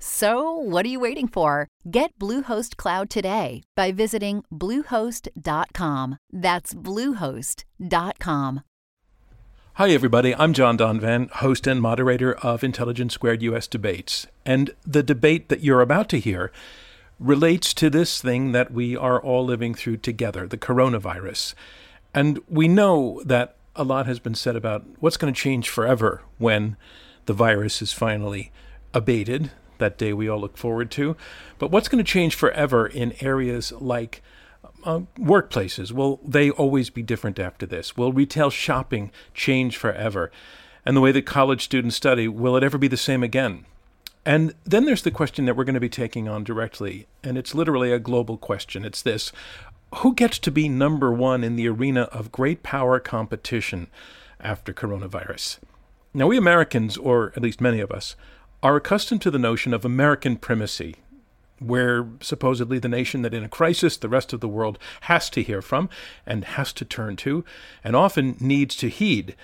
So, what are you waiting for? Get Bluehost Cloud today by visiting Bluehost.com. That's Bluehost.com. Hi, everybody. I'm John Donvan, host and moderator of Intelligence Squared US Debates. And the debate that you're about to hear relates to this thing that we are all living through together the coronavirus. And we know that a lot has been said about what's going to change forever when the virus is finally abated that day we all look forward to. But what's going to change forever in areas like uh, workplaces? Will they always be different after this? Will retail shopping change forever? And the way that college students study, will it ever be the same again? And then there's the question that we're going to be taking on directly, and it's literally a global question. It's this Who gets to be number one in the arena of great power competition after coronavirus? Now, we Americans, or at least many of us, are accustomed to the notion of American primacy, where supposedly the nation that in a crisis the rest of the world has to hear from and has to turn to and often needs to heed.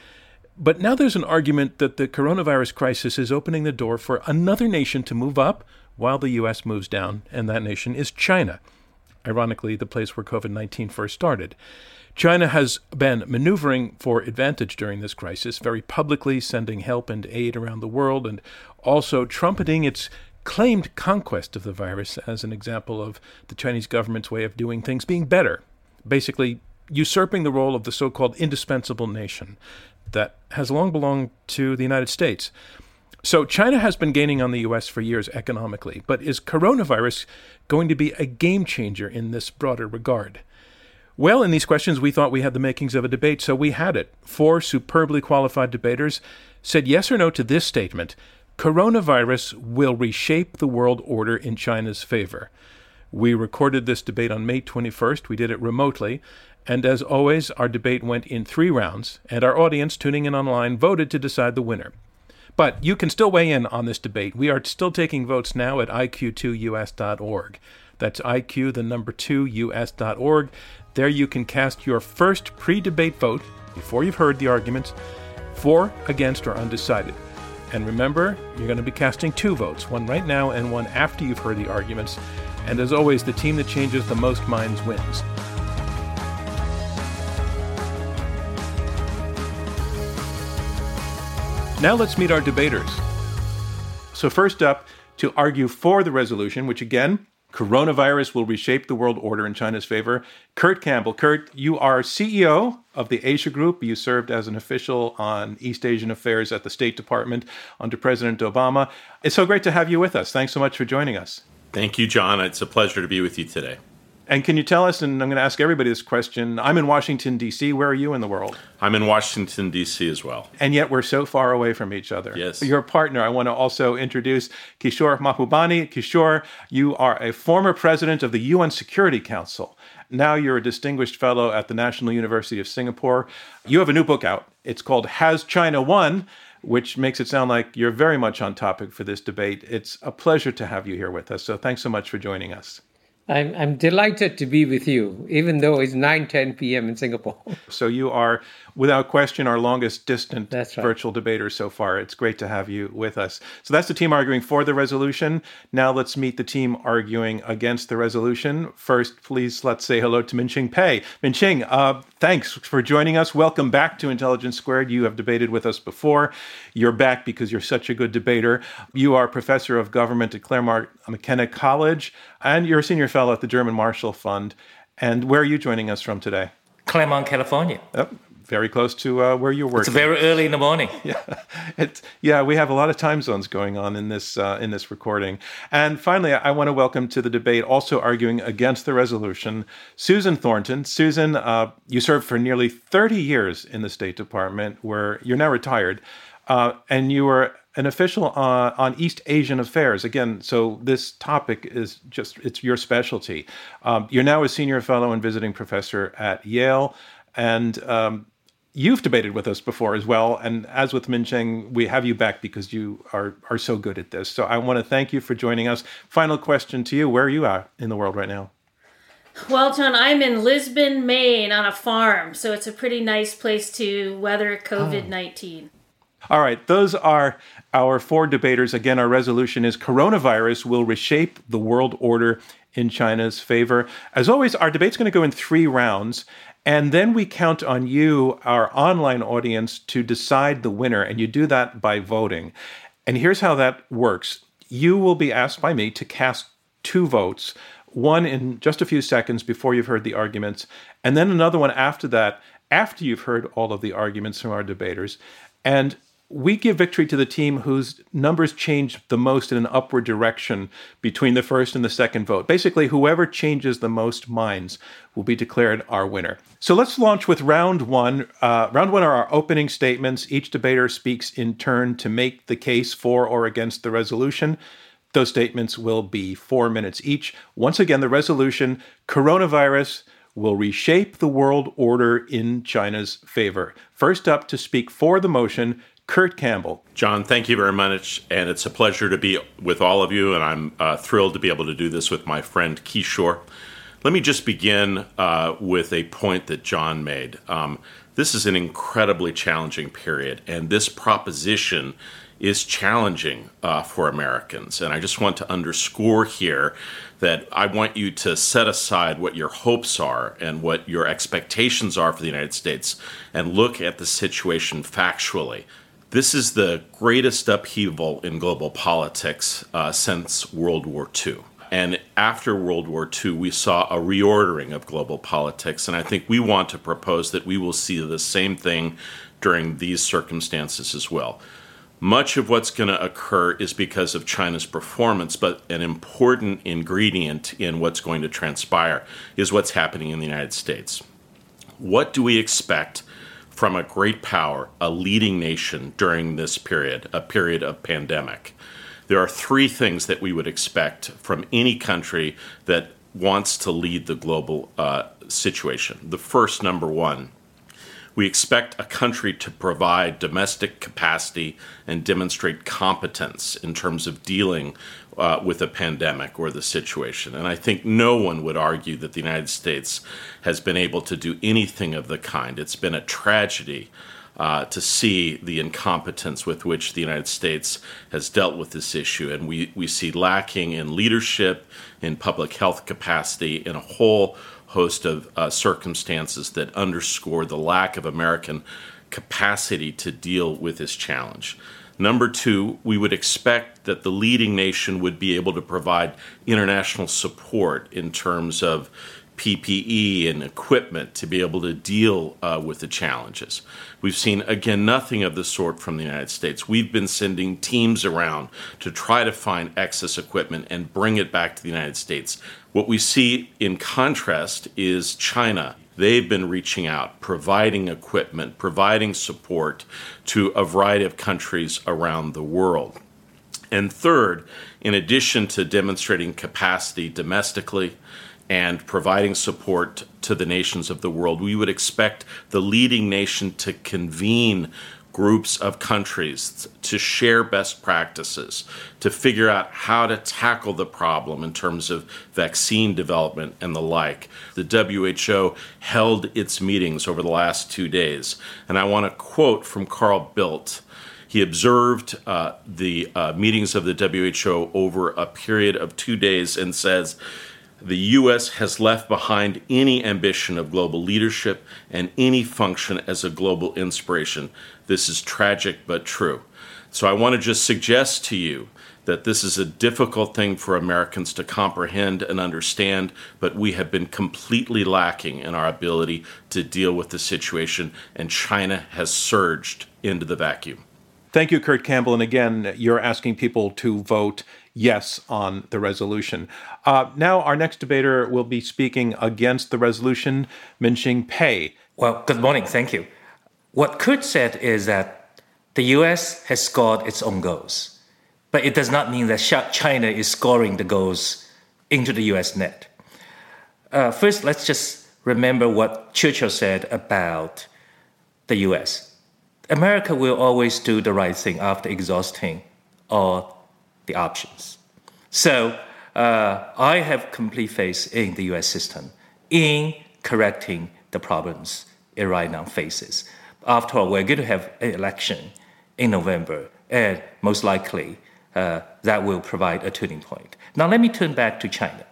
But now there's an argument that the coronavirus crisis is opening the door for another nation to move up while the U.S. moves down, and that nation is China. Ironically, the place where COVID 19 first started. China has been maneuvering for advantage during this crisis, very publicly sending help and aid around the world, and also trumpeting its claimed conquest of the virus as an example of the Chinese government's way of doing things being better, basically usurping the role of the so called indispensable nation that has long belonged to the United States. So China has been gaining on the US for years economically, but is coronavirus going to be a game changer in this broader regard? Well, in these questions, we thought we had the makings of a debate, so we had it. Four superbly qualified debaters said yes or no to this statement Coronavirus will reshape the world order in China's favor. We recorded this debate on May 21st. We did it remotely. And as always, our debate went in three rounds, and our audience tuning in online voted to decide the winner. But you can still weigh in on this debate. We are still taking votes now at iq2us.org. That's IQ, the number 2, us.org. There you can cast your first pre debate vote before you've heard the arguments for, against, or undecided. And remember, you're going to be casting two votes, one right now and one after you've heard the arguments. And as always, the team that changes the most minds wins. Now let's meet our debaters. So, first up, to argue for the resolution, which again Coronavirus will reshape the world order in China's favor. Kurt Campbell. Kurt, you are CEO of the Asia Group. You served as an official on East Asian affairs at the State Department under President Obama. It's so great to have you with us. Thanks so much for joining us. Thank you, John. It's a pleasure to be with you today. And can you tell us, and I'm going to ask everybody this question I'm in Washington, D.C. Where are you in the world? I'm in Washington, D.C. as well. And yet we're so far away from each other. Yes. Your partner, I want to also introduce Kishore Mahbubani. Kishore, you are a former president of the UN Security Council. Now you're a distinguished fellow at the National University of Singapore. You have a new book out. It's called Has China Won? which makes it sound like you're very much on topic for this debate. It's a pleasure to have you here with us. So thanks so much for joining us. I'm, I'm delighted to be with you, even though it's 9 10 p.m. in Singapore. So, you are, without question, our longest distant right. virtual debater so far. It's great to have you with us. So, that's the team arguing for the resolution. Now, let's meet the team arguing against the resolution. First, please let's say hello to Minxin Pei. Minxin, uh, thanks for joining us. Welcome back to Intelligence Squared. You have debated with us before. You're back because you're such a good debater. You are professor of government at Claremont McKenna College, and you're a senior fellow at the German Marshall Fund. And where are you joining us from today? Claremont, California. Oh, very close to uh, where you're working. It's very early in the morning. yeah, it's, yeah, we have a lot of time zones going on in this uh, in this recording. And finally, I want to welcome to the debate, also arguing against the resolution, Susan Thornton. Susan, uh, you served for nearly 30 years in the State Department, where you're now retired, uh, and you were an official on, on, East Asian affairs. Again, so this topic is just, it's your specialty. Um, you're now a senior fellow and visiting professor at Yale. And um, you've debated with us before as well. And as with Minxin, we have you back because you are, are so good at this. So I want to thank you for joining us. Final question to you Where are you at in the world right now? Well, John, I'm in Lisbon, Maine on a farm. So it's a pretty nice place to weather COVID 19. Oh. All right, those are our four debaters. Again, our resolution is coronavirus will reshape the world order in China's favor. As always, our debate's going to go in three rounds. And then we count on you, our online audience, to decide the winner. And you do that by voting. And here's how that works you will be asked by me to cast two votes, one in just a few seconds before you've heard the arguments, and then another one after that, after you've heard all of the arguments from our debaters. And we give victory to the team whose numbers change the most in an upward direction between the first and the second vote. Basically, whoever changes the most minds will be declared our winner. So let's launch with round one. Uh, round one are our opening statements. Each debater speaks in turn to make the case for or against the resolution. Those statements will be four minutes each. Once again, the resolution coronavirus will reshape the world order in China's favor. First up to speak for the motion, Kurt Campbell. John, thank you very much. And it's a pleasure to be with all of you. And I'm uh, thrilled to be able to do this with my friend Kishore. Let me just begin uh, with a point that John made. Um, this is an incredibly challenging period, and this proposition is challenging uh, for Americans. And I just want to underscore here that I want you to set aside what your hopes are and what your expectations are for the United States and look at the situation factually. This is the greatest upheaval in global politics uh, since World War II. And after World War II, we saw a reordering of global politics. And I think we want to propose that we will see the same thing during these circumstances as well. Much of what's going to occur is because of China's performance, but an important ingredient in what's going to transpire is what's happening in the United States. What do we expect from a great power, a leading nation during this period, a period of pandemic. There are three things that we would expect from any country that wants to lead the global uh, situation. The first, number one, we expect a country to provide domestic capacity and demonstrate competence in terms of dealing uh, with a pandemic or the situation. And I think no one would argue that the United States has been able to do anything of the kind. It's been a tragedy. Uh, to see the incompetence with which the United States has dealt with this issue. And we, we see lacking in leadership, in public health capacity, in a whole host of uh, circumstances that underscore the lack of American capacity to deal with this challenge. Number two, we would expect that the leading nation would be able to provide international support in terms of PPE and equipment to be able to deal uh, with the challenges. We've seen, again, nothing of the sort from the United States. We've been sending teams around to try to find excess equipment and bring it back to the United States. What we see in contrast is China They've been reaching out, providing equipment, providing support to a variety of countries around the world. And third, in addition to demonstrating capacity domestically and providing support to the nations of the world, we would expect the leading nation to convene groups of countries to share best practices, to figure out how to tackle the problem in terms of vaccine development and the like. The WHO held its meetings over the last two days, and I want to quote from Carl Bildt. He observed uh, the uh, meetings of the WHO over a period of two days and says, the U.S. has left behind any ambition of global leadership and any function as a global inspiration. This is tragic but true. So I want to just suggest to you that this is a difficult thing for Americans to comprehend and understand, but we have been completely lacking in our ability to deal with the situation, and China has surged into the vacuum. Thank you, Kurt Campbell. And again, you're asking people to vote yes on the resolution. Uh, now, our next debater will be speaking against the resolution, Minxin Pei. Well, good morning. Thank you. What Kurt said is that the US has scored its own goals but it does not mean that China is scoring the goals into the US net. Uh, first, let's just remember what Churchill said about the US. America will always do the right thing after exhausting all the options. So uh, I have complete faith in the US system in correcting the problems right now faces. After all, we're going to have an election in November, and most likely uh, that will provide a turning point. Now, let me turn back to China.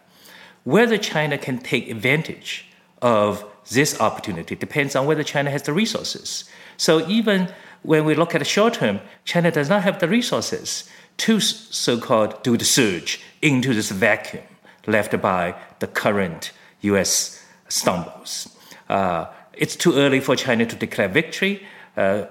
Whether China can take advantage of this opportunity depends on whether China has the resources. So, even when we look at the short term, China does not have the resources to so called do the surge into this vacuum left by the current US stumbles. Uh, it's too early for China to declare victory. Uh,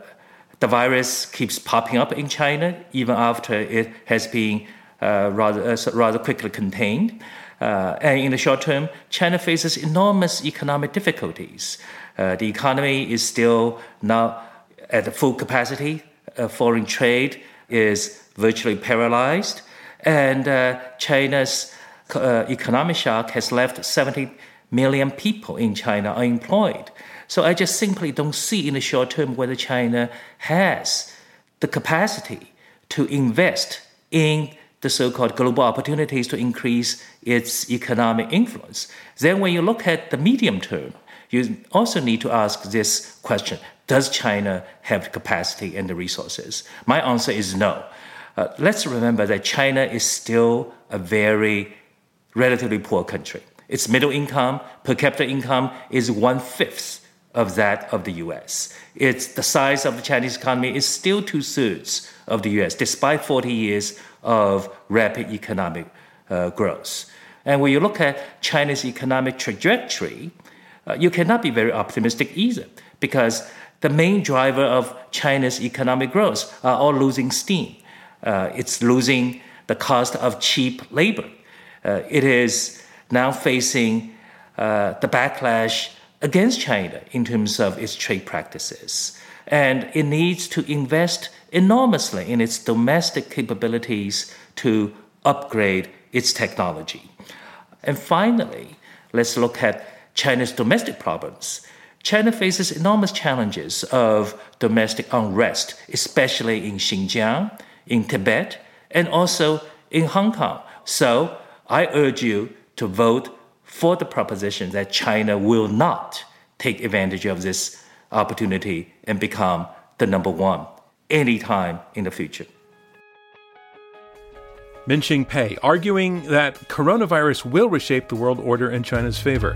the virus keeps popping up in China, even after it has been uh, rather, uh, rather quickly contained. Uh, and in the short term, China faces enormous economic difficulties. Uh, the economy is still not at full capacity. Uh, foreign trade is virtually paralyzed. And uh, China's economic shock has left 70 million people in China unemployed. So I just simply don't see in the short term whether China has the capacity to invest in the so-called global opportunities to increase its economic influence. Then when you look at the medium term, you also need to ask this question. Does China have capacity and the resources? My answer is no. Uh, let's remember that China is still a very relatively poor country. Its middle income, per capita income is one fifth of that of the US. It's the size of the Chinese economy is still two thirds of the US, despite 40 years of rapid economic uh, growth. And when you look at China's economic trajectory, uh, you cannot be very optimistic either, because the main driver of China's economic growth are all losing steam. Uh, it's losing the cost of cheap labor. Uh, it is now facing uh, the backlash against China in terms of its trade practices. And it needs to invest enormously in its domestic capabilities to upgrade its technology. And finally, let's look at China's domestic problems. China faces enormous challenges of domestic unrest, especially in Xinjiang, in Tibet, and also in Hong Kong. So I urge you to vote for the proposition that China will not take advantage of this opportunity and become the number one anytime in the future. Minxin Pei arguing that coronavirus will reshape the world order in China's favor.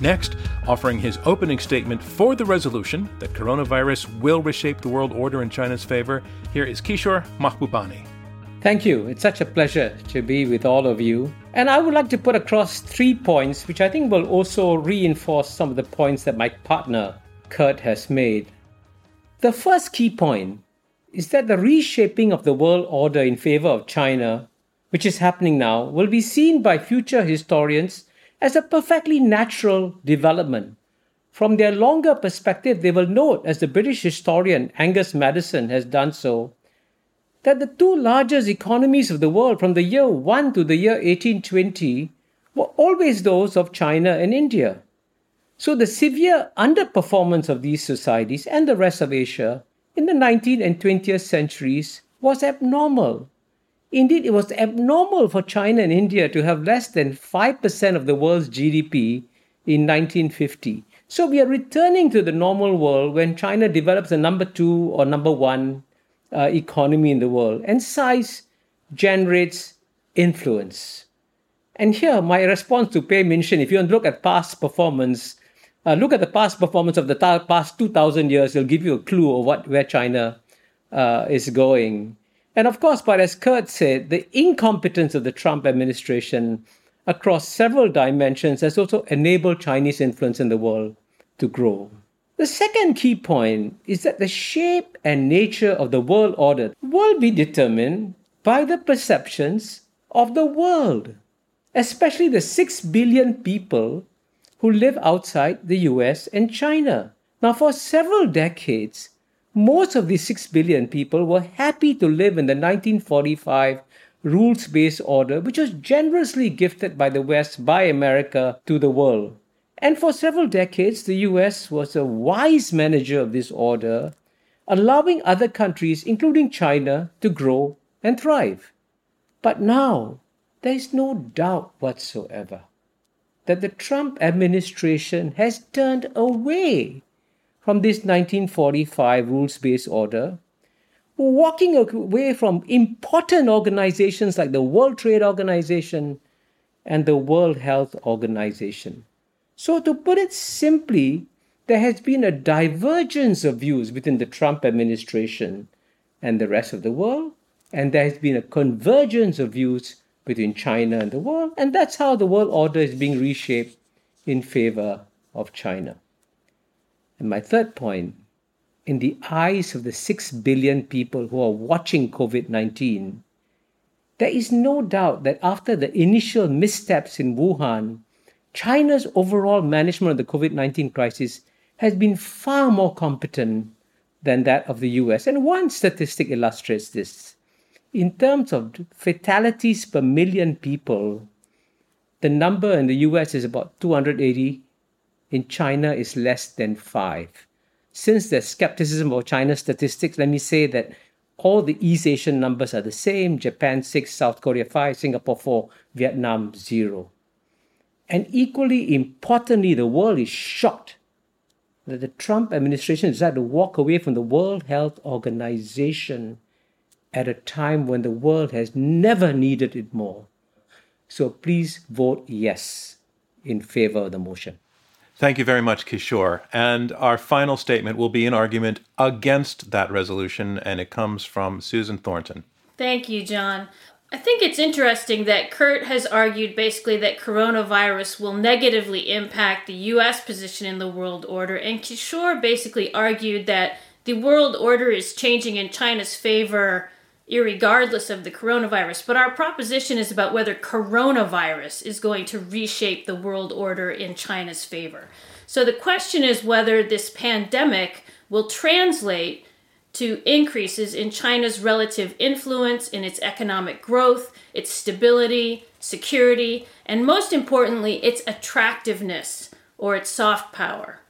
Next, offering his opening statement for the resolution that coronavirus will reshape the world order in China's favor, here is Kishore Mahbubani. Thank you. It's such a pleasure to be with all of you. And I would like to put across three points, which I think will also reinforce some of the points that my partner, Kurt, has made. The first key point is that the reshaping of the world order in favor of China, which is happening now, will be seen by future historians as a perfectly natural development. From their longer perspective, they will note, as the British historian Angus Maddison has done so, that the two largest economies of the world from the year 1 to the year 1820 were always those of China and India. So the severe underperformance of these societies and the rest of Asia in the 19th and 20th centuries was abnormal. Indeed, it was abnormal for China and India to have less than 5% of the world's GDP in 1950. So we are returning to the normal world when China develops a number two or number one uh, economy in the world, and size generates influence. And here, my response to Pei Minxin, if you look at past performance, uh, look at the past performance of the ta- past 2,000 years, it'll give you a clue of what where China uh, is going. And of course, but as Kurt said, the incompetence of the Trump administration across several dimensions has also enabled Chinese influence in the world to grow. The second key point is that the shape and nature of the world order will be determined by the perceptions of the world, especially the 6 billion people who live outside the US and China. Now, for several decades, most of these 6 billion people were happy to live in the 1945 rules based order, which was generously gifted by the West, by America, to the world. And for several decades, the US was a wise manager of this order, allowing other countries, including China, to grow and thrive. But now, there is no doubt whatsoever that the Trump administration has turned away from this 1945 rules based order walking away from important organizations like the World Trade Organization and the World Health Organization. So, to put it simply, there has been a divergence of views within the Trump administration and the rest of the world, and there has been a convergence of views between China and the world, and that's how the world order is being reshaped in favor of China. And my third point in the eyes of the 6 billion people who are watching COVID 19, there is no doubt that after the initial missteps in Wuhan, China's overall management of the COVID 19 crisis has been far more competent than that of the US. And one statistic illustrates this. In terms of fatalities per million people, the number in the US is about 280, in China is less than five since there's skepticism of China's statistics, let me say that all the East Asian numbers are the same Japan 6, South Korea 5, Singapore 4, Vietnam 0. And equally importantly, the world is shocked that the Trump administration decided to walk away from the World Health Organization at a time when the world has never needed it more. So please vote yes in favor of the motion. Thank you very much, Kishore. And our final statement will be an argument against that resolution, and it comes from Susan Thornton. Thank you, John. I think it's interesting that Kurt has argued basically that coronavirus will negatively impact the U.S. position in the world order, and Kishore basically argued that the world order is changing in China's favor regardless of the coronavirus. But our proposition is about whether coronavirus is going to reshape the world order in China's favor. So the question is whether this pandemic will translate to increases in China's relative influence in its economic growth, its stability, security, and most importantly, its attractiveness or its soft power.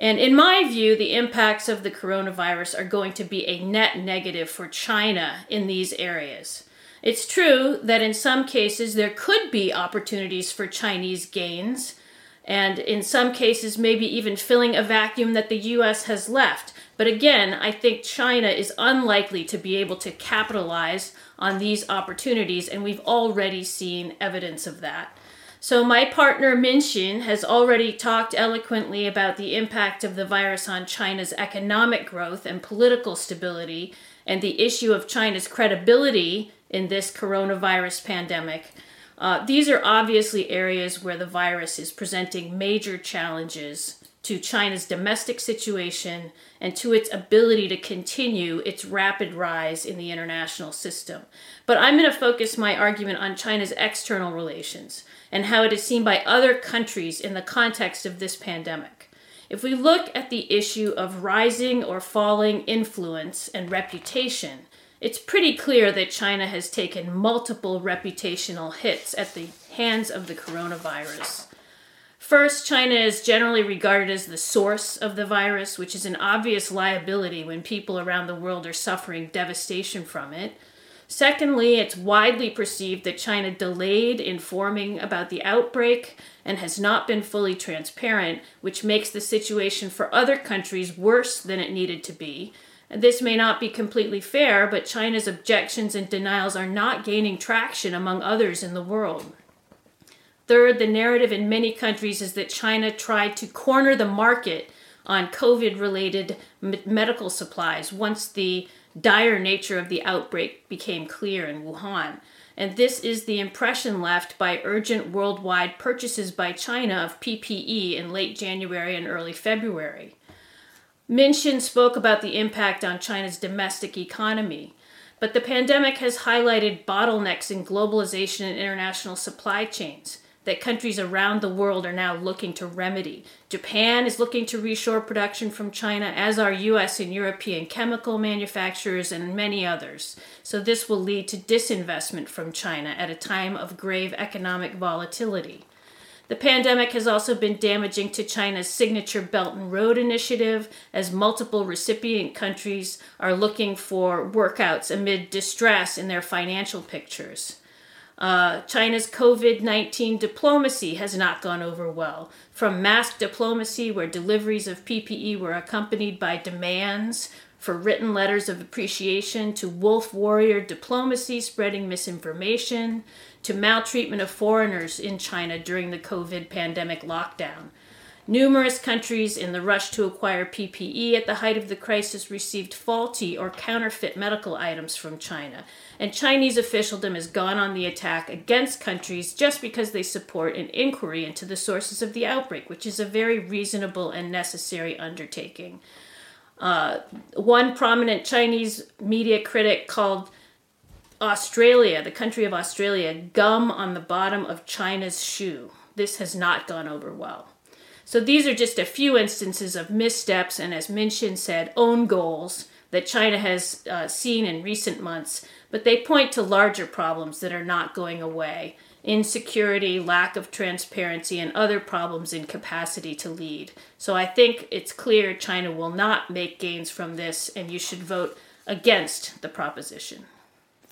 And in my view, the impacts of the coronavirus are going to be a net negative for China in these areas. It's true that in some cases there could be opportunities for Chinese gains, and in some cases, maybe even filling a vacuum that the US has left. But again, I think China is unlikely to be able to capitalize on these opportunities, and we've already seen evidence of that. So, my partner Minxin has already talked eloquently about the impact of the virus on China's economic growth and political stability, and the issue of China's credibility in this coronavirus pandemic. Uh, these are obviously areas where the virus is presenting major challenges to China's domestic situation and to its ability to continue its rapid rise in the international system. But I'm going to focus my argument on China's external relations and how it is seen by other countries in the context of this pandemic. If we look at the issue of rising or falling influence and reputation, it's pretty clear that China has taken multiple reputational hits at the hands of the coronavirus. First, China is generally regarded as the source of the virus, which is an obvious liability when people around the world are suffering devastation from it. Secondly, it's widely perceived that China delayed informing about the outbreak and has not been fully transparent, which makes the situation for other countries worse than it needed to be. This may not be completely fair, but China's objections and denials are not gaining traction among others in the world. Third, the narrative in many countries is that China tried to corner the market on COVID related medical supplies once the dire nature of the outbreak became clear in Wuhan. And this is the impression left by urgent worldwide purchases by China of PPE in late January and early February. Minxin spoke about the impact on China's domestic economy, but the pandemic has highlighted bottlenecks in globalization and international supply chains that countries around the world are now looking to remedy. Japan is looking to reshore production from China, as are US and European chemical manufacturers and many others. So, this will lead to disinvestment from China at a time of grave economic volatility. The pandemic has also been damaging to China's signature Belt and Road Initiative, as multiple recipient countries are looking for workouts amid distress in their financial pictures. Uh, China's COVID 19 diplomacy has not gone over well. From mask diplomacy, where deliveries of PPE were accompanied by demands for written letters of appreciation, to wolf warrior diplomacy spreading misinformation, to maltreatment of foreigners in China during the COVID pandemic lockdown. Numerous countries in the rush to acquire PPE at the height of the crisis received faulty or counterfeit medical items from China, and Chinese officialdom has gone on the attack against countries just because they support an inquiry into the sources of the outbreak, which is a very reasonable and necessary undertaking. Uh, one prominent Chinese media critic called Australia, the country of Australia, gum on the bottom of China's shoe. This has not gone over well. So these are just a few instances of missteps and, as Minxin said, own goals that China has uh, seen in recent months, but they point to larger problems that are not going away insecurity, lack of transparency, and other problems in capacity to lead. So I think it's clear China will not make gains from this, and you should vote against the proposition.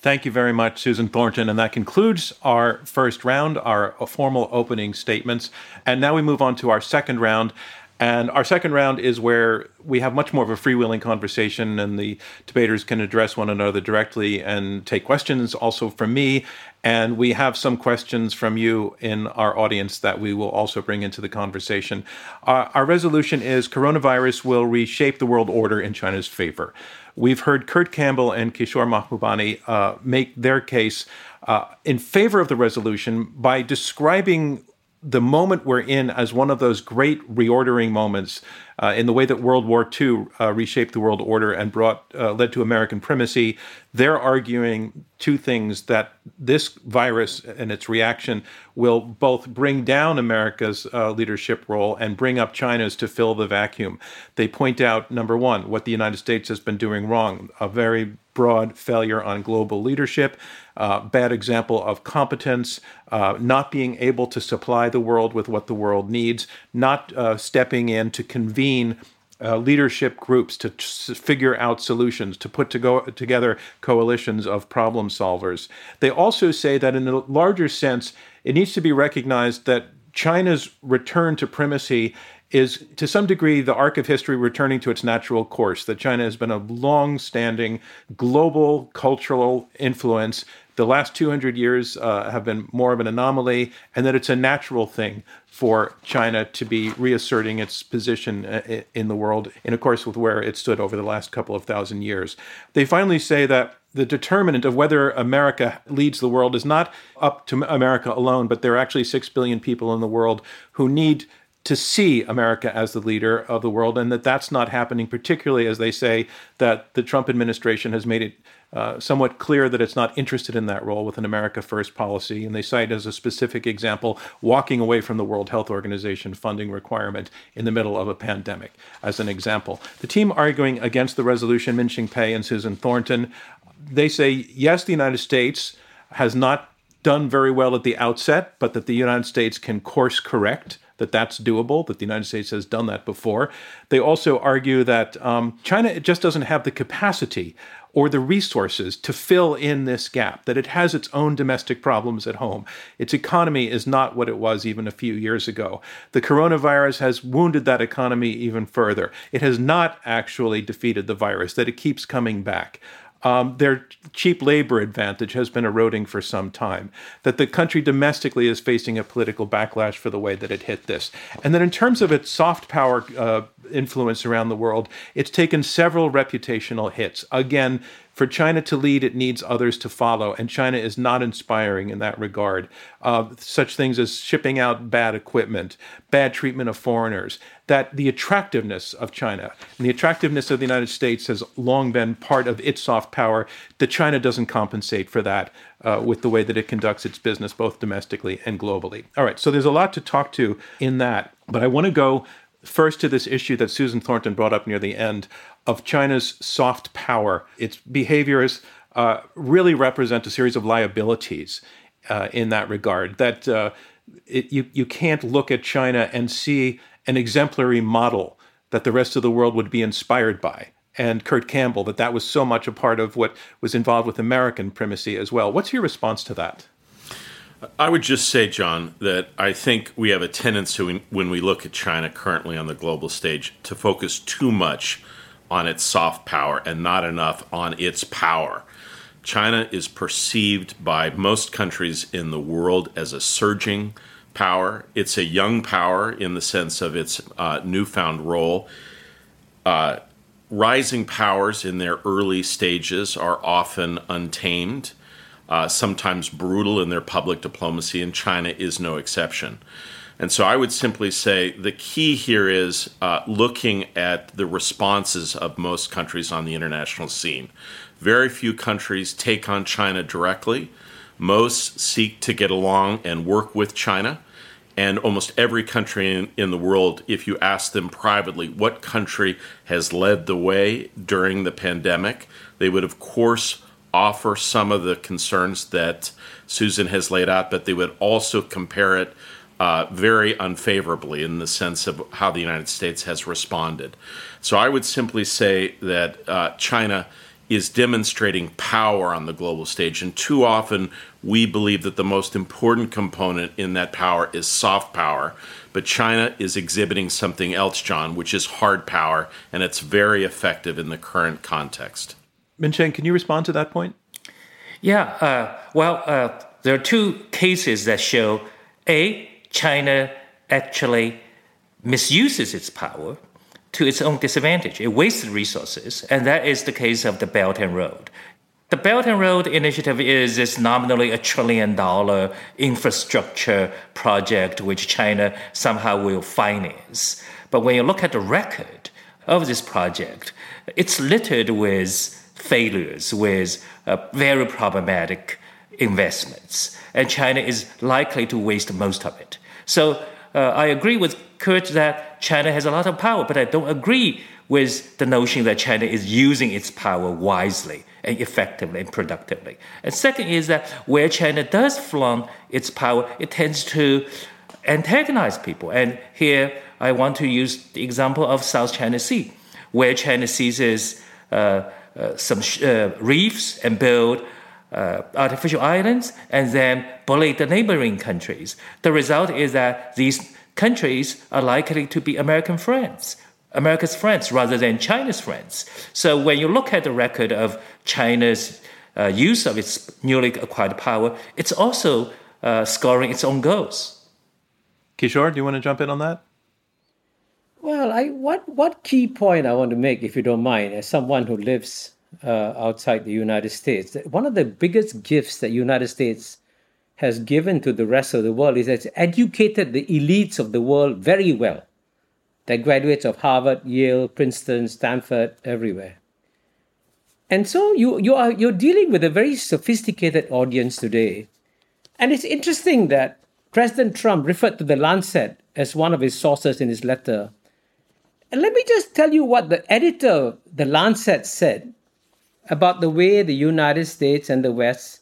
Thank you very much, Susan Thornton. And that concludes our first round, our formal opening statements. And now we move on to our second round. And our second round is where we have much more of a freewheeling conversation, and the debaters can address one another directly and take questions also from me. And we have some questions from you in our audience that we will also bring into the conversation. Uh, our resolution is coronavirus will reshape the world order in China's favor. We've heard Kurt Campbell and Kishore Mahbubani uh, make their case uh, in favor of the resolution by describing the moment we're in as one of those great reordering moments uh, in the way that World War II uh, reshaped the world order and brought uh, led to American primacy. They're arguing two things that this virus and its reaction will both bring down America's uh, leadership role and bring up China's to fill the vacuum. They point out number one, what the United States has been doing wrong, a very broad failure on global leadership, uh, bad example of competence, uh, not being able to supply the world with what the world needs, not uh, stepping in to convene. Uh, leadership groups to t- figure out solutions, to put to go together coalitions of problem solvers. They also say that in a larger sense, it needs to be recognized that China's return to primacy is to some degree the arc of history returning to its natural course, that China has been a long standing global cultural influence. The last 200 years uh, have been more of an anomaly, and that it's a natural thing for China to be reasserting its position uh, in the world, in accordance with where it stood over the last couple of thousand years. They finally say that the determinant of whether America leads the world is not up to America alone, but there are actually 6 billion people in the world who need to see America as the leader of the world, and that that's not happening, particularly as they say that the Trump administration has made it uh, somewhat clear that it's not interested in that role with an America First policy. And they cite as a specific example walking away from the World Health Organization funding requirement in the middle of a pandemic, as an example. The team arguing against the resolution, Minxin Pei and Susan Thornton, they say yes, the United States has not done very well at the outset, but that the United States can course correct that that's doable, that the United States has done that before. They also argue that um, China just doesn't have the capacity or the resources to fill in this gap, that it has its own domestic problems at home. Its economy is not what it was even a few years ago. The coronavirus has wounded that economy even further. It has not actually defeated the virus, that it keeps coming back. Um, their cheap labor advantage has been eroding for some time, that the country domestically is facing a political backlash for the way that it hit this. And that in terms of its soft power uh, influence around the world, it's taken several reputational hits. Again, for China to lead, it needs others to follow, and China is not inspiring in that regard. Uh, such things as shipping out bad equipment, bad treatment of foreigners, that the attractiveness of China and the attractiveness of the United States has long been part of its soft power, that China doesn't compensate for that uh, with the way that it conducts its business, both domestically and globally. All right, so there's a lot to talk to in that, but I want to go first to this issue that Susan Thornton brought up near the end of China's soft power. Its behaviors uh, really represent a series of liabilities uh, in that regard. That uh, it, you you can't look at China and see an exemplary model that the rest of the world would be inspired by. And Kurt Campbell, that that was so much a part of what was involved with American primacy as well. What's your response to that? I would just say, John, that I think we have a tendency when we look at China currently on the global stage to focus too much on its soft power and not enough on its power. China is perceived by most countries in the world as a surging power. It's a young power in the sense of its uh, newfound role. Uh, rising powers in their early stages are often untamed, uh, sometimes brutal in their public diplomacy, and China is no exception. And so I would simply say the key here is uh, looking at the responses of most countries on the international scene. Very few countries take on China directly. Most seek to get along and work with China. And almost every country in, in the world, if you ask them privately what country has led the way during the pandemic, they would, of course, offer some of the concerns that Susan has laid out, but they would also compare it uh, very unfavorably in the sense of how the United States has responded. So I would simply say that uh, China is demonstrating power on the global stage, and too often we believe that the most important component in that power is soft power. But China is exhibiting something else, John, which is hard power, and it's very effective in the current context. Minxin, can you respond to that point? Yeah, uh, well, uh, there are two cases that show A, China actually misuses its power to its own disadvantage. It wastes resources, and that is the case of the Belt and Road. The Belt and Road Initiative is, is nominally a trillion dollar infrastructure project which China somehow will finance. But when you look at the record of this project, it's littered with failures, with uh, very problematic investments, and China is likely to waste most of it. So uh, I agree with Kurt that China has a lot of power, but I don't agree with the notion that China is using its power wisely and effectively and productively. And second is that where China does flaunt its power, it tends to antagonize people. And here I want to use the example of South China Sea, where China seizes uh, uh, some sh- uh, reefs and build uh, artificial islands and then bully the neighboring countries. The result is that these countries are likely to be American friends, America's friends rather than China's friends. So when you look at the record of China's uh, use of its newly acquired power, it's also uh, scoring its own goals. Kishore, do you want to jump in on that? Well, I what what key point I want to make, if you don't mind, as someone who lives uh, outside the United States. One of the biggest gifts that United States has given to the rest of the world is that it's educated the elites of the world very well. They're graduates of Harvard, Yale, Princeton, Stanford, everywhere. And so you, you are you're dealing with a very sophisticated audience today. And it's interesting that President Trump referred to the Lancet as one of his sources in his letter. And let me just tell you what the editor of the Lancet said about the way the United States and the West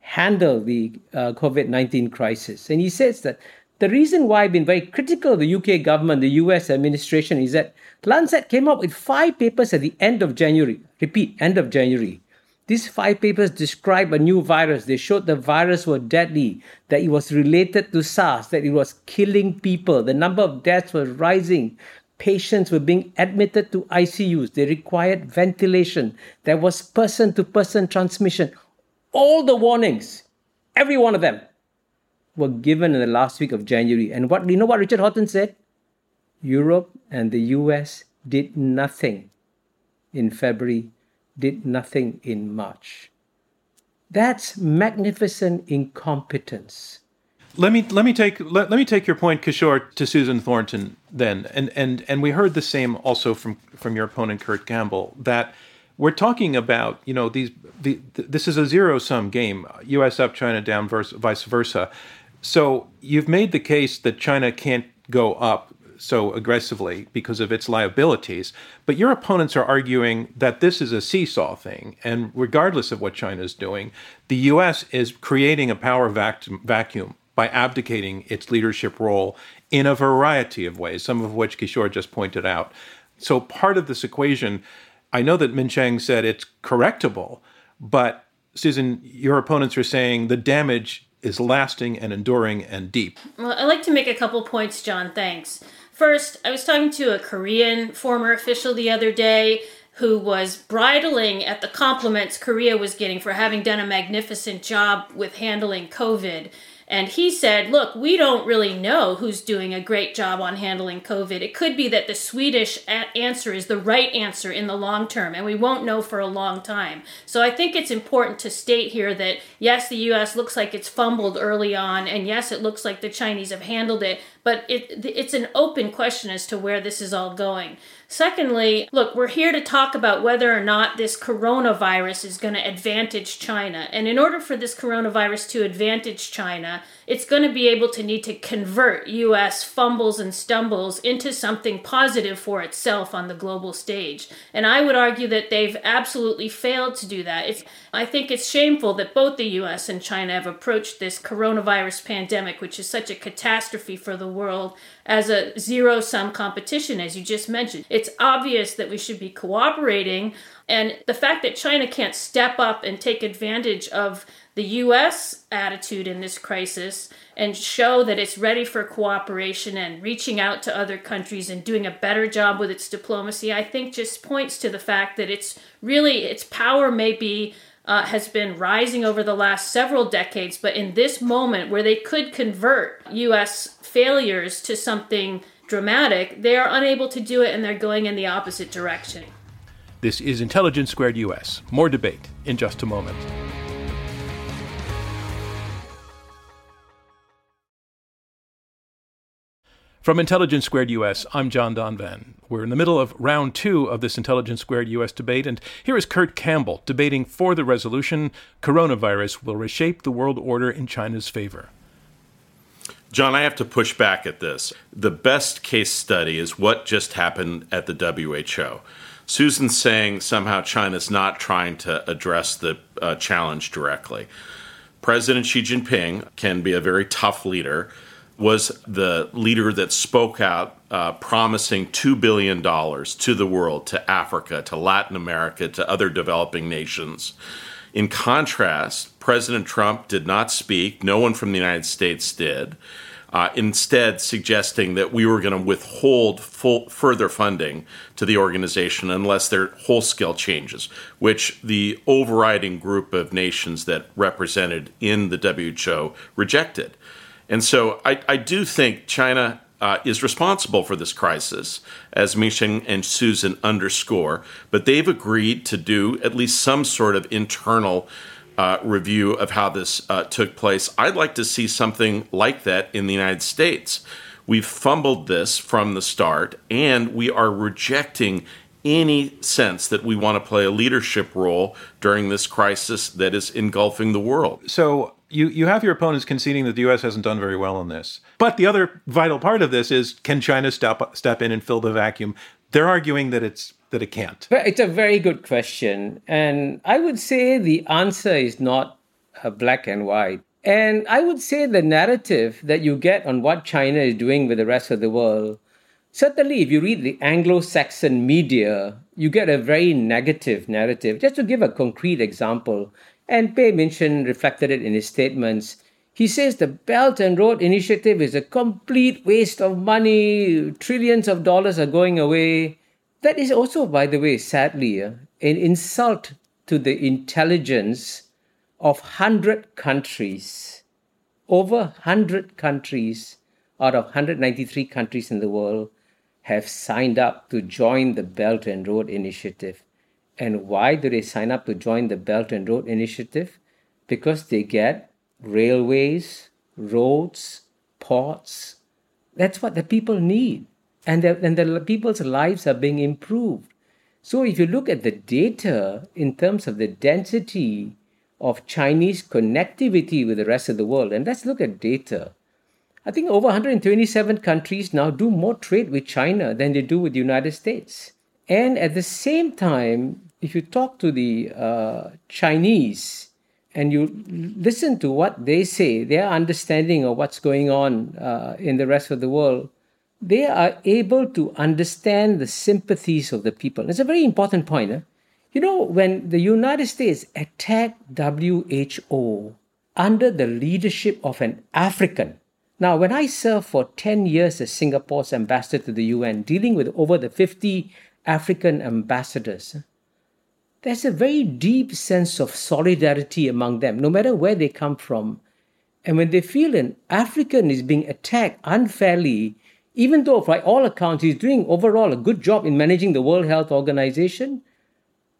handle the uh, COVID 19 crisis. And he says that the reason why I've been very critical of the UK government, the US administration, is that Lancet came up with five papers at the end of January. Repeat, end of January. These five papers describe a new virus. They showed the virus was deadly, that it was related to SARS, that it was killing people. The number of deaths was rising. Patients were being admitted to ICUs. They required ventilation. There was person to person transmission. All the warnings, every one of them, were given in the last week of January. And what you know what Richard Horton said? Europe and the US did nothing in February, did nothing in March. That's magnificent incompetence. Let me let me take let, let me take your point, Kishore, to Susan Thornton then, and and and we heard the same also from from your opponent Kurt Campbell that we're talking about you know these the, this is a zero sum game, U.S. up, China down, verse, vice versa. So you've made the case that China can't go up so aggressively because of its liabilities. But your opponents are arguing that this is a seesaw thing. And regardless of what China is doing, the U.S. is creating a power vac- vacuum by abdicating its leadership role in a variety of ways, some of which Kishore just pointed out. So part of this equation, I know that Minxin said it's correctable, but Susan, your opponents are saying the damage is lasting and enduring and deep. Well, I'd like to make a couple points, John. Thanks. First, I was talking to a Korean former official the other day who was bridling at the compliments Korea was getting for having done a magnificent job with handling COVID. And he said, Look, we don't really know who's doing a great job on handling COVID. It could be that the Swedish answer is the right answer in the long term, and we won't know for a long time. So I think it's important to state here that yes, the US looks like it's fumbled early on, and yes, it looks like the Chinese have handled it, but it, it's an open question as to where this is all going. Secondly, look, we're here to talk about whether or not this coronavirus is going to advantage China. And in order for this coronavirus to advantage China, it's going to be able to need to convert US fumbles and stumbles into something positive for itself on the global stage. And I would argue that they've absolutely failed to do that. It's, I think it's shameful that both the US and China have approached this coronavirus pandemic, which is such a catastrophe for the world, as a zero sum competition, as you just mentioned. It's obvious that we should be cooperating. And the fact that China can't step up and take advantage of the U.S. attitude in this crisis and show that it's ready for cooperation and reaching out to other countries and doing a better job with its diplomacy, I think just points to the fact that it's really its power may be uh, has been rising over the last several decades, but in this moment where they could convert U.S. failures to something dramatic, they are unable to do it and they're going in the opposite direction. This is Intelligence Squared US. More debate in just a moment. From Intelligence Squared US, I'm John Donvan. We're in the middle of round two of this Intelligence Squared US debate, and here is Kurt Campbell debating for the resolution Coronavirus will reshape the world order in China's favor. John, I have to push back at this. The best case study is what just happened at the WHO. Susan's saying somehow China's not trying to address the uh, challenge directly. President Xi Jinping can be a very tough leader was the leader that spoke out, uh, promising $2 billion to the world, to Africa, to Latin America, to other developing nations. In contrast, President Trump did not speak, no one from the United States did. Uh, instead, suggesting that we were going to withhold full, further funding to the organization unless there are whole scale changes, which the overriding group of nations that represented in the WHO rejected. And so I, I do think China uh, is responsible for this crisis, as Minxin and Susan underscore, but they've agreed to do at least some sort of internal uh, review of how this uh, took place. I'd like to see something like that in the United States. We've fumbled this from the start, and we are rejecting any sense that we want to play a leadership role during this crisis that is engulfing the world. So you, you have your opponents conceding that the U.S. hasn't done very well on this. But the other vital part of this is can China step, step in and fill the vacuum? They're arguing that it's that it can't. It's a very good question. And I would say the answer is not uh, black and white. And I would say the narrative that you get on what China is doing with the rest of the world, certainly if you read the Anglo Saxon media, you get a very negative narrative. Just to give a concrete example, and Pei Minxin reflected it in his statements. He says the Belt and Road Initiative is a complete waste of money, trillions of dollars are going away. That is also, by the way, sadly, uh, an insult to the intelligence of 100 countries, over 100 countries out of 193 countries in the world have signed up to join the Belt and Road Initiative. And why do they sign up to join the Belt and Road Initiative? Because they get railways, roads, ports. That's what the people need. And the, and the people's lives are being improved. So if you look at the data in terms of the density of Chinese connectivity with the rest of the world, and let's look at data. I think over 127 countries now do more trade with China than they do with the United States. And at the same time, if you talk to the uh, Chinese and you listen to what they say, their understanding of what's going on uh, in the rest of the world, they are able to understand the sympathies of the people. It's a very important point. Eh? You know, when the United States attacked WHO under the leadership of an African, now, when I served for 10 years as Singapore's ambassador to the UN, dealing with over the 50 African ambassadors, there's a very deep sense of solidarity among them, no matter where they come from. And when they feel an African is being attacked unfairly, even though, by all accounts, he's doing overall a good job in managing the World Health Organization,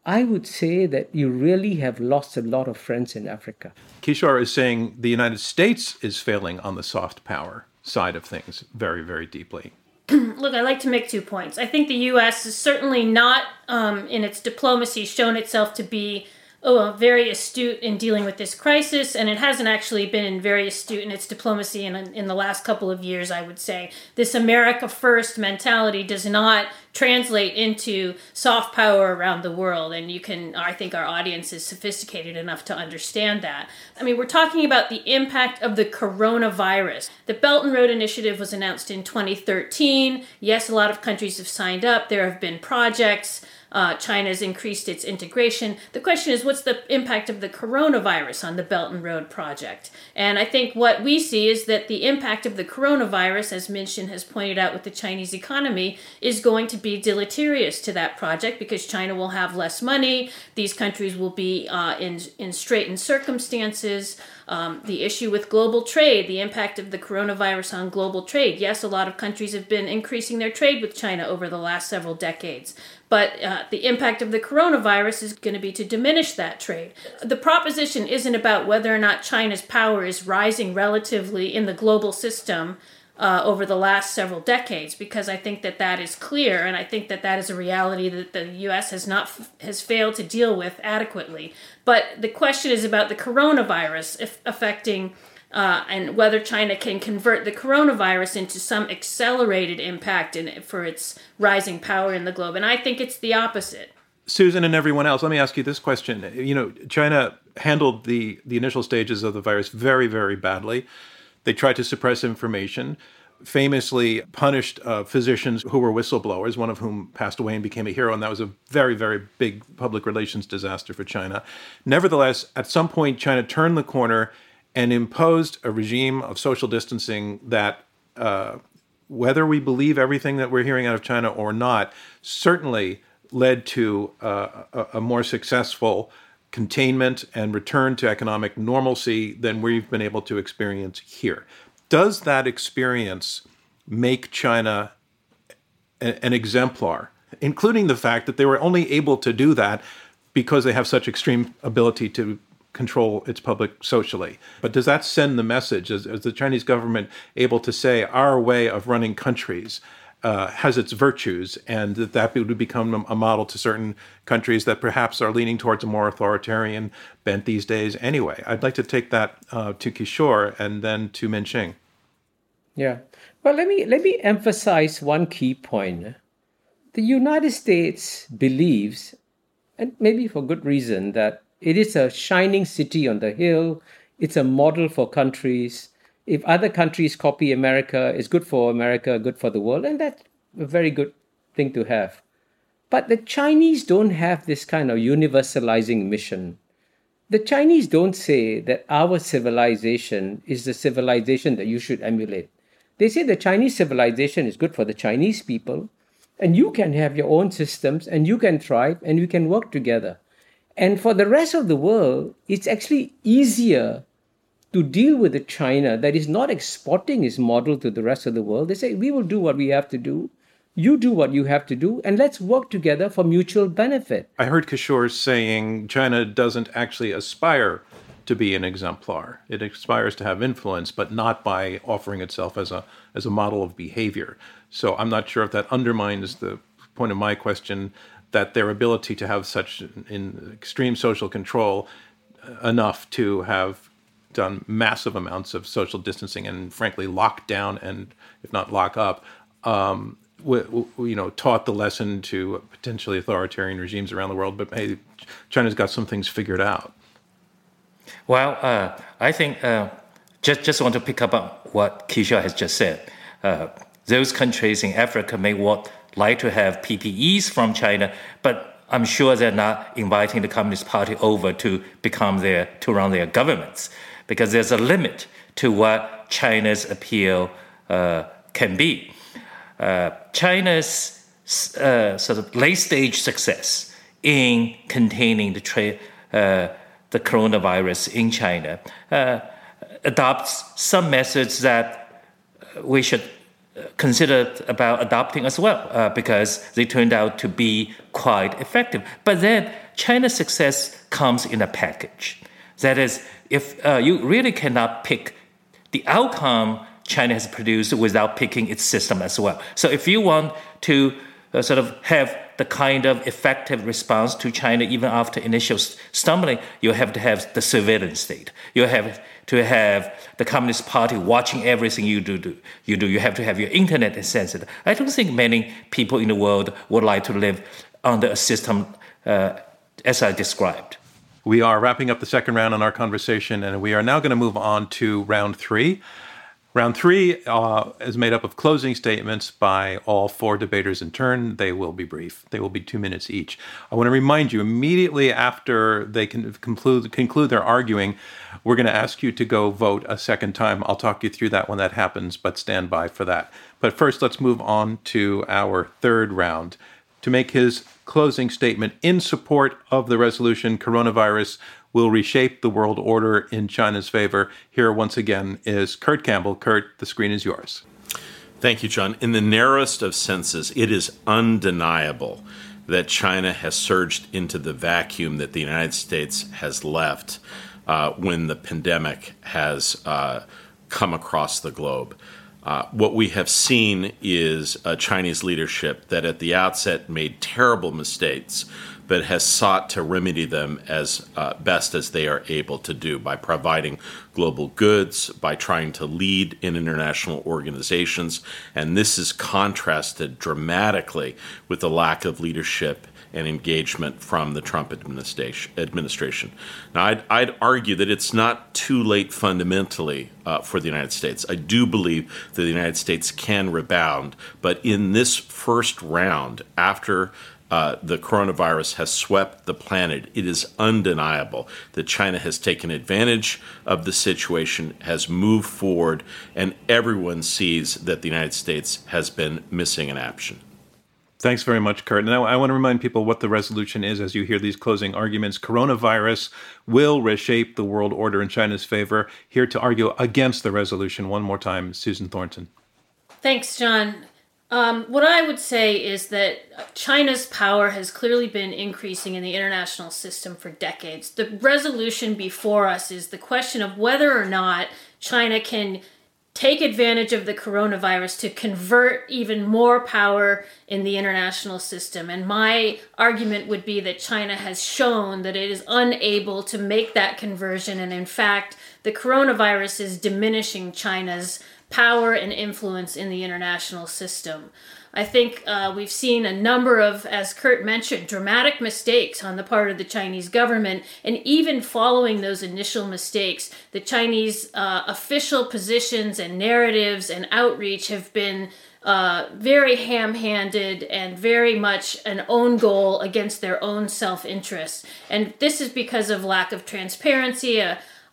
I would say that you really have lost a lot of friends in Africa. Kishore is saying the United States is failing on the soft power side of things very, very deeply. Look, I like to make two points. I think the U.S. is certainly not, um, in its diplomacy, shown itself to be oh, very astute in dealing with this crisis, and it hasn't actually been very astute in its diplomacy in, in the last couple of years, I would say. This America First mentality does not translate into soft power around the world, and you can, I think our audience is sophisticated enough to understand that. I mean, we're talking about the impact of the coronavirus. The Belt and Road Initiative was announced in 2013. Yes, a lot of countries have signed up, there have been projects. Uh, China's increased its integration. The question is, what's the impact of the coronavirus on the Belt and Road project? And I think what we see is that the impact of the coronavirus, as Minxin has pointed out with the Chinese economy, is going to be deleterious to that project because China will have less money. These countries will be uh, in in straitened circumstances. Um, the issue with global trade, the impact of the coronavirus on global trade. Yes, a lot of countries have been increasing their trade with China over the last several decades. But uh, the impact of the coronavirus is going to be to diminish that trade. The proposition isn't about whether or not China's power is rising relatively in the global system uh, over the last several decades because I think that that is clear and I think that that is a reality that the US has not has failed to deal with adequately but the question is about the coronavirus affecting uh, and whether China can convert the coronavirus into some accelerated impact in it for its rising power in the globe. And I think it's the opposite. Susan and everyone else, let me ask you this question. You know, China handled the, the initial stages of the virus very, very badly. They tried to suppress information, famously punished uh, physicians who were whistleblowers, one of whom passed away and became a hero, and that was a very, very big public relations disaster for China. Nevertheless, at some point, China turned the corner and imposed a regime of social distancing that, uh, whether we believe everything that we're hearing out of China or not, certainly led to uh, a, a more successful containment and return to economic normalcy than we've been able to experience here. Does that experience make China an exemplar, including the fact that they were only able to do that because they have such extreme ability to control its public socially. But does that send the message? Is, is the Chinese government able to say our way of running countries uh, has its virtues, and that that would become a model to certain countries that perhaps are leaning towards a more authoritarian bent these days? Anyway, I'd like to take that uh, to Kishore and then to Minxin. Yeah. Well, let me let me emphasize one key point. The United States believes, and maybe for good reason, that It is a shining city on the hill. It's a model for countries. If other countries copy America, it's good for America, good for the world, and that's a very good thing to have. But the Chinese don't have this kind of universalizing mission. The Chinese don't say that our civilization is the civilization that you should emulate. They say the Chinese civilization is good for the Chinese people, and you can have your own systems, and you can thrive, and we can work together. And for the rest of the world, it's actually easier to deal with a China that is not exporting its model to the rest of the world. They say, we will do what we have to do. You do what you have to do, and let's work together for mutual benefit. I heard Kishore saying China doesn't actually aspire to be an exemplar. It aspires to have influence, but not by offering itself as a as a model of behavior. So I'm not sure if that undermines the point of my question that their ability to have such in extreme social control uh, enough to have done massive amounts of social distancing and frankly lock down and if not lock up um, w- w- you know taught the lesson to potentially authoritarian regimes around the world but hey china's got some things figured out well, uh, I think uh, just just want to pick up on what Kishore has just said. Uh, those countries in Africa may want like to have PPEs from China, but I'm sure they're not inviting the Communist Party over to become their to run their governments because there's a limit to what China's appeal uh, can be. Uh, China's uh, sort of late stage success in containing the trade the coronavirus in China, uh, adopts some methods that we should consider about adopting as well, uh, because they turned out to be quite effective. But then China's success comes in a package. That is, if uh, you really cannot pick the outcome China has produced without picking its system as well. So if you want to uh, sort of have the kind of effective response to China even after initial stumbling, you have to have the surveillance state. You have to have the Communist Party watching everything you do. do you do. You have to have your internet censored. I don't think many people in the world would like to live under a system uh, as I described. We are wrapping up the second round on our conversation, and we are now going to move on to round three. Round three uh, is made up of closing statements by all four debaters in turn. They will be brief. They will be two minutes each. I want to remind you immediately after they can conclude conclude their arguing, we're going to ask you to go vote a second time. I'll talk you through that when that happens, but stand by for that. But first, let's move on to our third round. To make his closing statement in support of the resolution, coronavirus will reshape the world order in China's favor. Here, once again, is Kurt Campbell. Kurt, the screen is yours. Thank you, John. In the narrowest of senses, it is undeniable that China has surged into the vacuum that the United States has left uh, when the pandemic has uh, come across the globe. Uh, what we have seen is a Chinese leadership that at the outset made terrible mistakes but has sought to remedy them as uh, best as they are able to do by providing global goods, by trying to lead in international organizations. And this is contrasted dramatically with the lack of leadership and engagement from the Trump administration. Now, I'd, I'd argue that it's not too late fundamentally uh, for the United States. I do believe that the United States can rebound, but in this first round, after uh, the coronavirus has swept the planet, it is undeniable that China has taken advantage of the situation, has moved forward, and everyone sees that the United States has been missing in action. Thanks very much, Kurt. Now, I want to remind people what the resolution is as you hear these closing arguments. Coronavirus will reshape the world order in China's favor. Here to argue against the resolution, one more time, Susan Thornton. Thanks, John. Um, what I would say is that China's power has clearly been increasing in the international system for decades. The resolution before us is the question of whether or not China can take advantage of the coronavirus to convert even more power in the international system. And my argument would be that China has shown that it is unable to make that conversion. And in fact, the coronavirus is diminishing China's power and influence in the international system. I think uh, we've seen a number of, as Kurt mentioned, dramatic mistakes on the part of the Chinese government. And even following those initial mistakes, the Chinese uh, official positions and narratives and outreach have been uh, very ham handed and very much an own goal against their own self interest. And this is because of lack of transparency,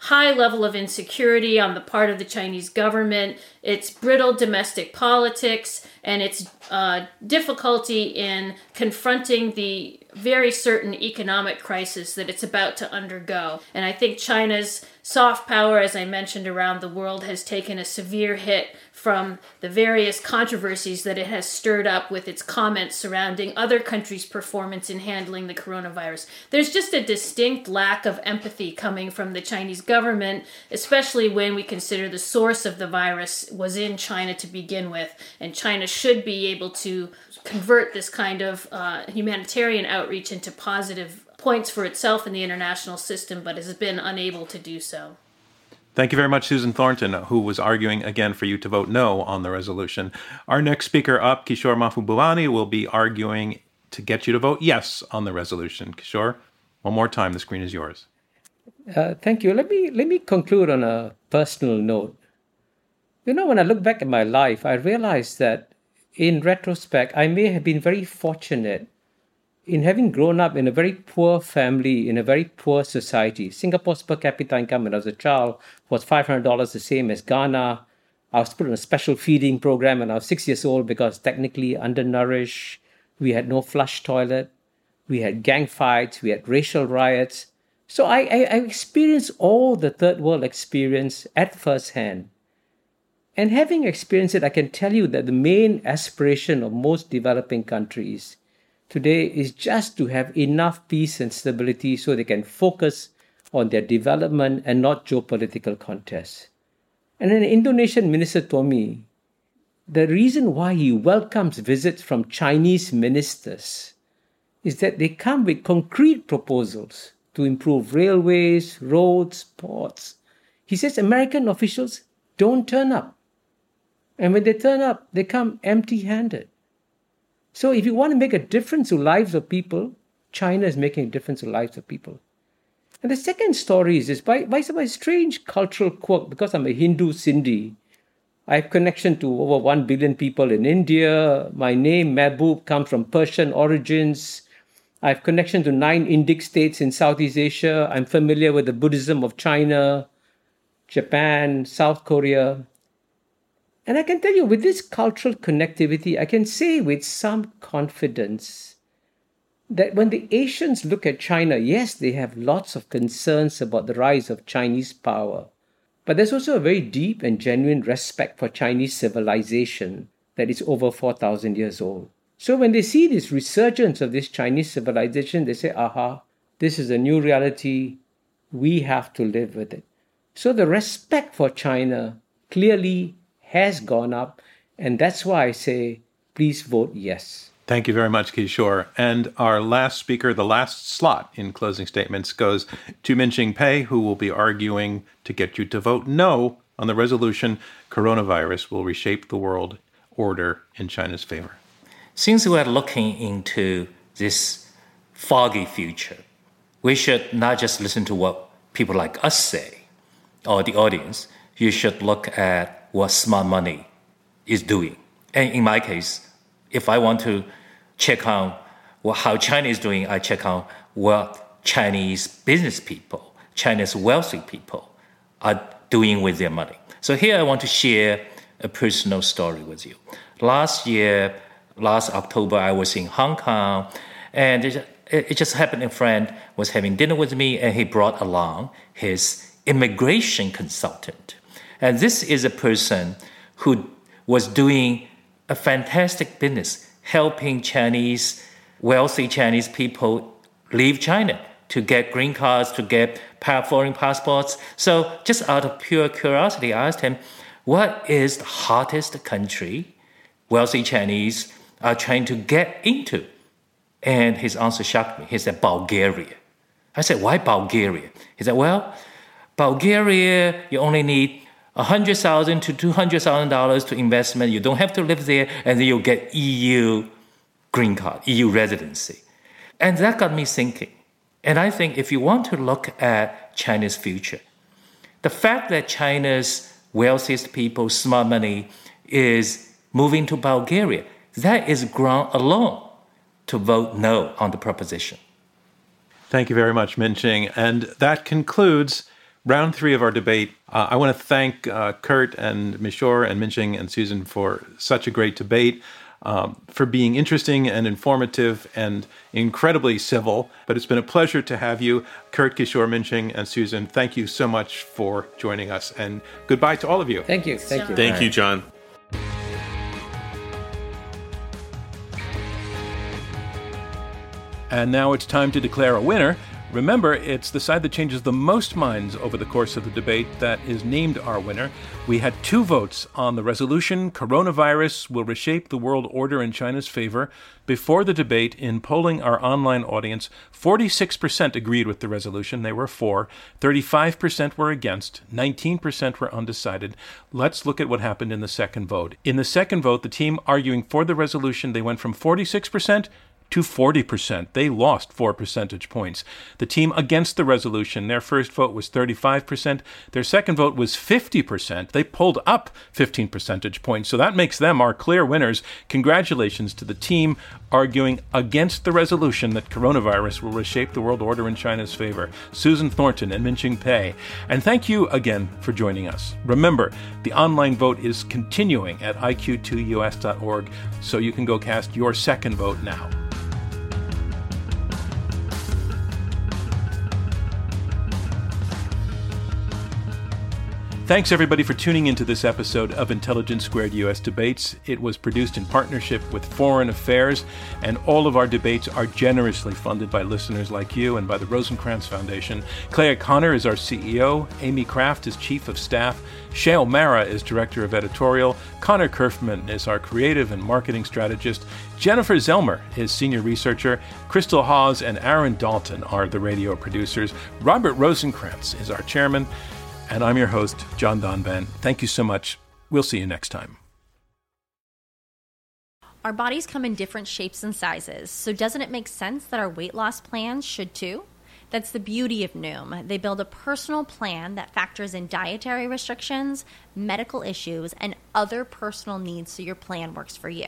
high level of insecurity on the part of the Chinese government, its brittle domestic politics, and its uh, difficulty in confronting the very certain economic crisis that it's about to undergo. And I think China's soft power, as I mentioned, around the world has taken a severe hit from the various controversies that it has stirred up with its comments surrounding other countries' performance in handling the coronavirus. There's just a distinct lack of empathy coming from the Chinese government, especially when we consider the source of the virus was in China to begin with, and China should be able to convert this kind of uh, humanitarian outreach into positive points for itself in the international system, but has been unable to do so. Thank you very much, Susan Thornton, who was arguing again for you to vote no on the resolution. Our next speaker up, Kishore Mahbubani, will be arguing to get you to vote yes on the resolution. Kishore, one more time, the screen is yours. Uh, thank you. Let me let me conclude on a personal note. You know, when I look back at my life, I realize that in retrospect, I may have been very fortunate in having grown up in a very poor family, in a very poor society, Singapore's per capita income when I was a child was $500, the same as Ghana. I was put on a special feeding program when I was six years old because technically undernourished. We had no flush toilet. We had gang fights. We had racial riots. So I, I, I experienced all the third world experience at first hand. And having experienced it, I can tell you that the main aspiration of most developing countries today is just to have enough peace and stability so they can focus on their development and not geopolitical contests. And an Indonesian minister told me the reason why he welcomes visits from Chinese ministers is that they come with concrete proposals to improve railways, roads, ports. He says American officials don't turn up. And when they turn up, they come empty handed. So if you want to make a difference to lives of people, China is making a difference to lives of people. And the second story is this by, by some strange cultural quirk, because I'm a Hindu Sindhi, I have connection to over 1 billion people in India. My name, Mahbub, comes from Persian origins. I have connection to nine Indic states in Southeast Asia. I'm familiar with the Buddhism of China, Japan, South Korea. And I can tell you, with this cultural connectivity, I can say with some confidence that when the Asians look at China, yes, they have lots of concerns about the rise of Chinese power. But there's also a very deep and genuine respect for Chinese civilization that is over 4,000 years old. So when they see this resurgence of this Chinese civilization, they say, aha, this is a new reality. We have to live with it. So the respect for China clearly has gone up. And that's why I say, please vote yes. Thank you very much, Kishore. And our last speaker, the last slot in closing statements, goes to Minxin Pei, who will be arguing to get you to vote no on the resolution coronavirus will reshape the world order in China's favor. Since we are looking into this foggy future, we should not just listen to what people like us say or the audience. You should look at what smart money is doing. And in my case, if I want to check on what, how China is doing, I check on what Chinese business people, Chinese wealthy people are doing with their money. So here I want to share a personal story with you. Last year, last October, I was in Hong Kong, and it, it just happened. A friend was having dinner with me, and he brought along his immigration consultant. And this is a person who was doing a fantastic business, helping Chinese, wealthy Chinese people leave China to get green cards, to get foreign passports. So, just out of pure curiosity, I asked him, What is the hottest country wealthy Chinese are trying to get into? And his answer shocked me. He said, Bulgaria. I said, Why Bulgaria? He said, Well, Bulgaria, you only need 100,000 to $200,000 to investment. You don't have to live there, and then you'll get EU green card, EU residency. And that got me thinking. And I think if you want to look at China's future, the fact that China's wealthiest people, smart money, is moving to Bulgaria, that is ground alone to vote no on the proposition. Thank you very much, Minxin. And that concludes round three of our debate. Uh, I want to thank uh, Kurt and Kishore and Minxin and Susan for such a great debate um, for being interesting and informative and incredibly civil. But it's been a pleasure to have you, Kurt, Kishore, Minxin, and Susan. Thank you so much for joining us, and goodbye to all of you. Thank you. Thank you. Thank you, John. And now it's time to declare a winner. Remember, it's the side that changes the most minds over the course of the debate that is named our winner. We had two votes on the resolution Coronavirus will reshape the world order in China's favor. Before the debate, in polling our online audience, 46% agreed with the resolution. They were for. 35% were against. 19% were undecided. Let's look at what happened in the second vote. In the second vote, the team arguing for the resolution, they went from 46% to 40%. They lost four percentage points. The team against the resolution, their first vote was 35%. Their second vote was 50%. They pulled up 15 percentage points. So that makes them our clear winners. Congratulations to the team arguing against the resolution that coronavirus will reshape the world order in China's favor. Susan Thornton and Minxin Pei. And thank you again for joining us. Remember, the online vote is continuing at iq2us.org, so you can go cast your second vote now. Thanks, everybody, for tuning into this episode of Intelligence Squared US Debates. It was produced in partnership with Foreign Affairs, and all of our debates are generously funded by listeners like you and by the Rosenkranz Foundation. Clea Conner is our CEO, Amy Kraft is Chief of Staff, Shale Mara is Director of Editorial, Connor Kerfman is our Creative and Marketing Strategist, Jennifer Zelmer is Senior Researcher, Crystal Hawes and Aaron Dalton are the radio producers, Robert Rosenkranz is our Chairman, and I'm your host, John Donvan. Thank you so much. We'll see you next time. Our bodies come in different shapes and sizes, so doesn't it make sense that our weight loss plans should too? That's the beauty of Noom. They build a personal plan that factors in dietary restrictions, medical issues, and other personal needs so your plan works for you.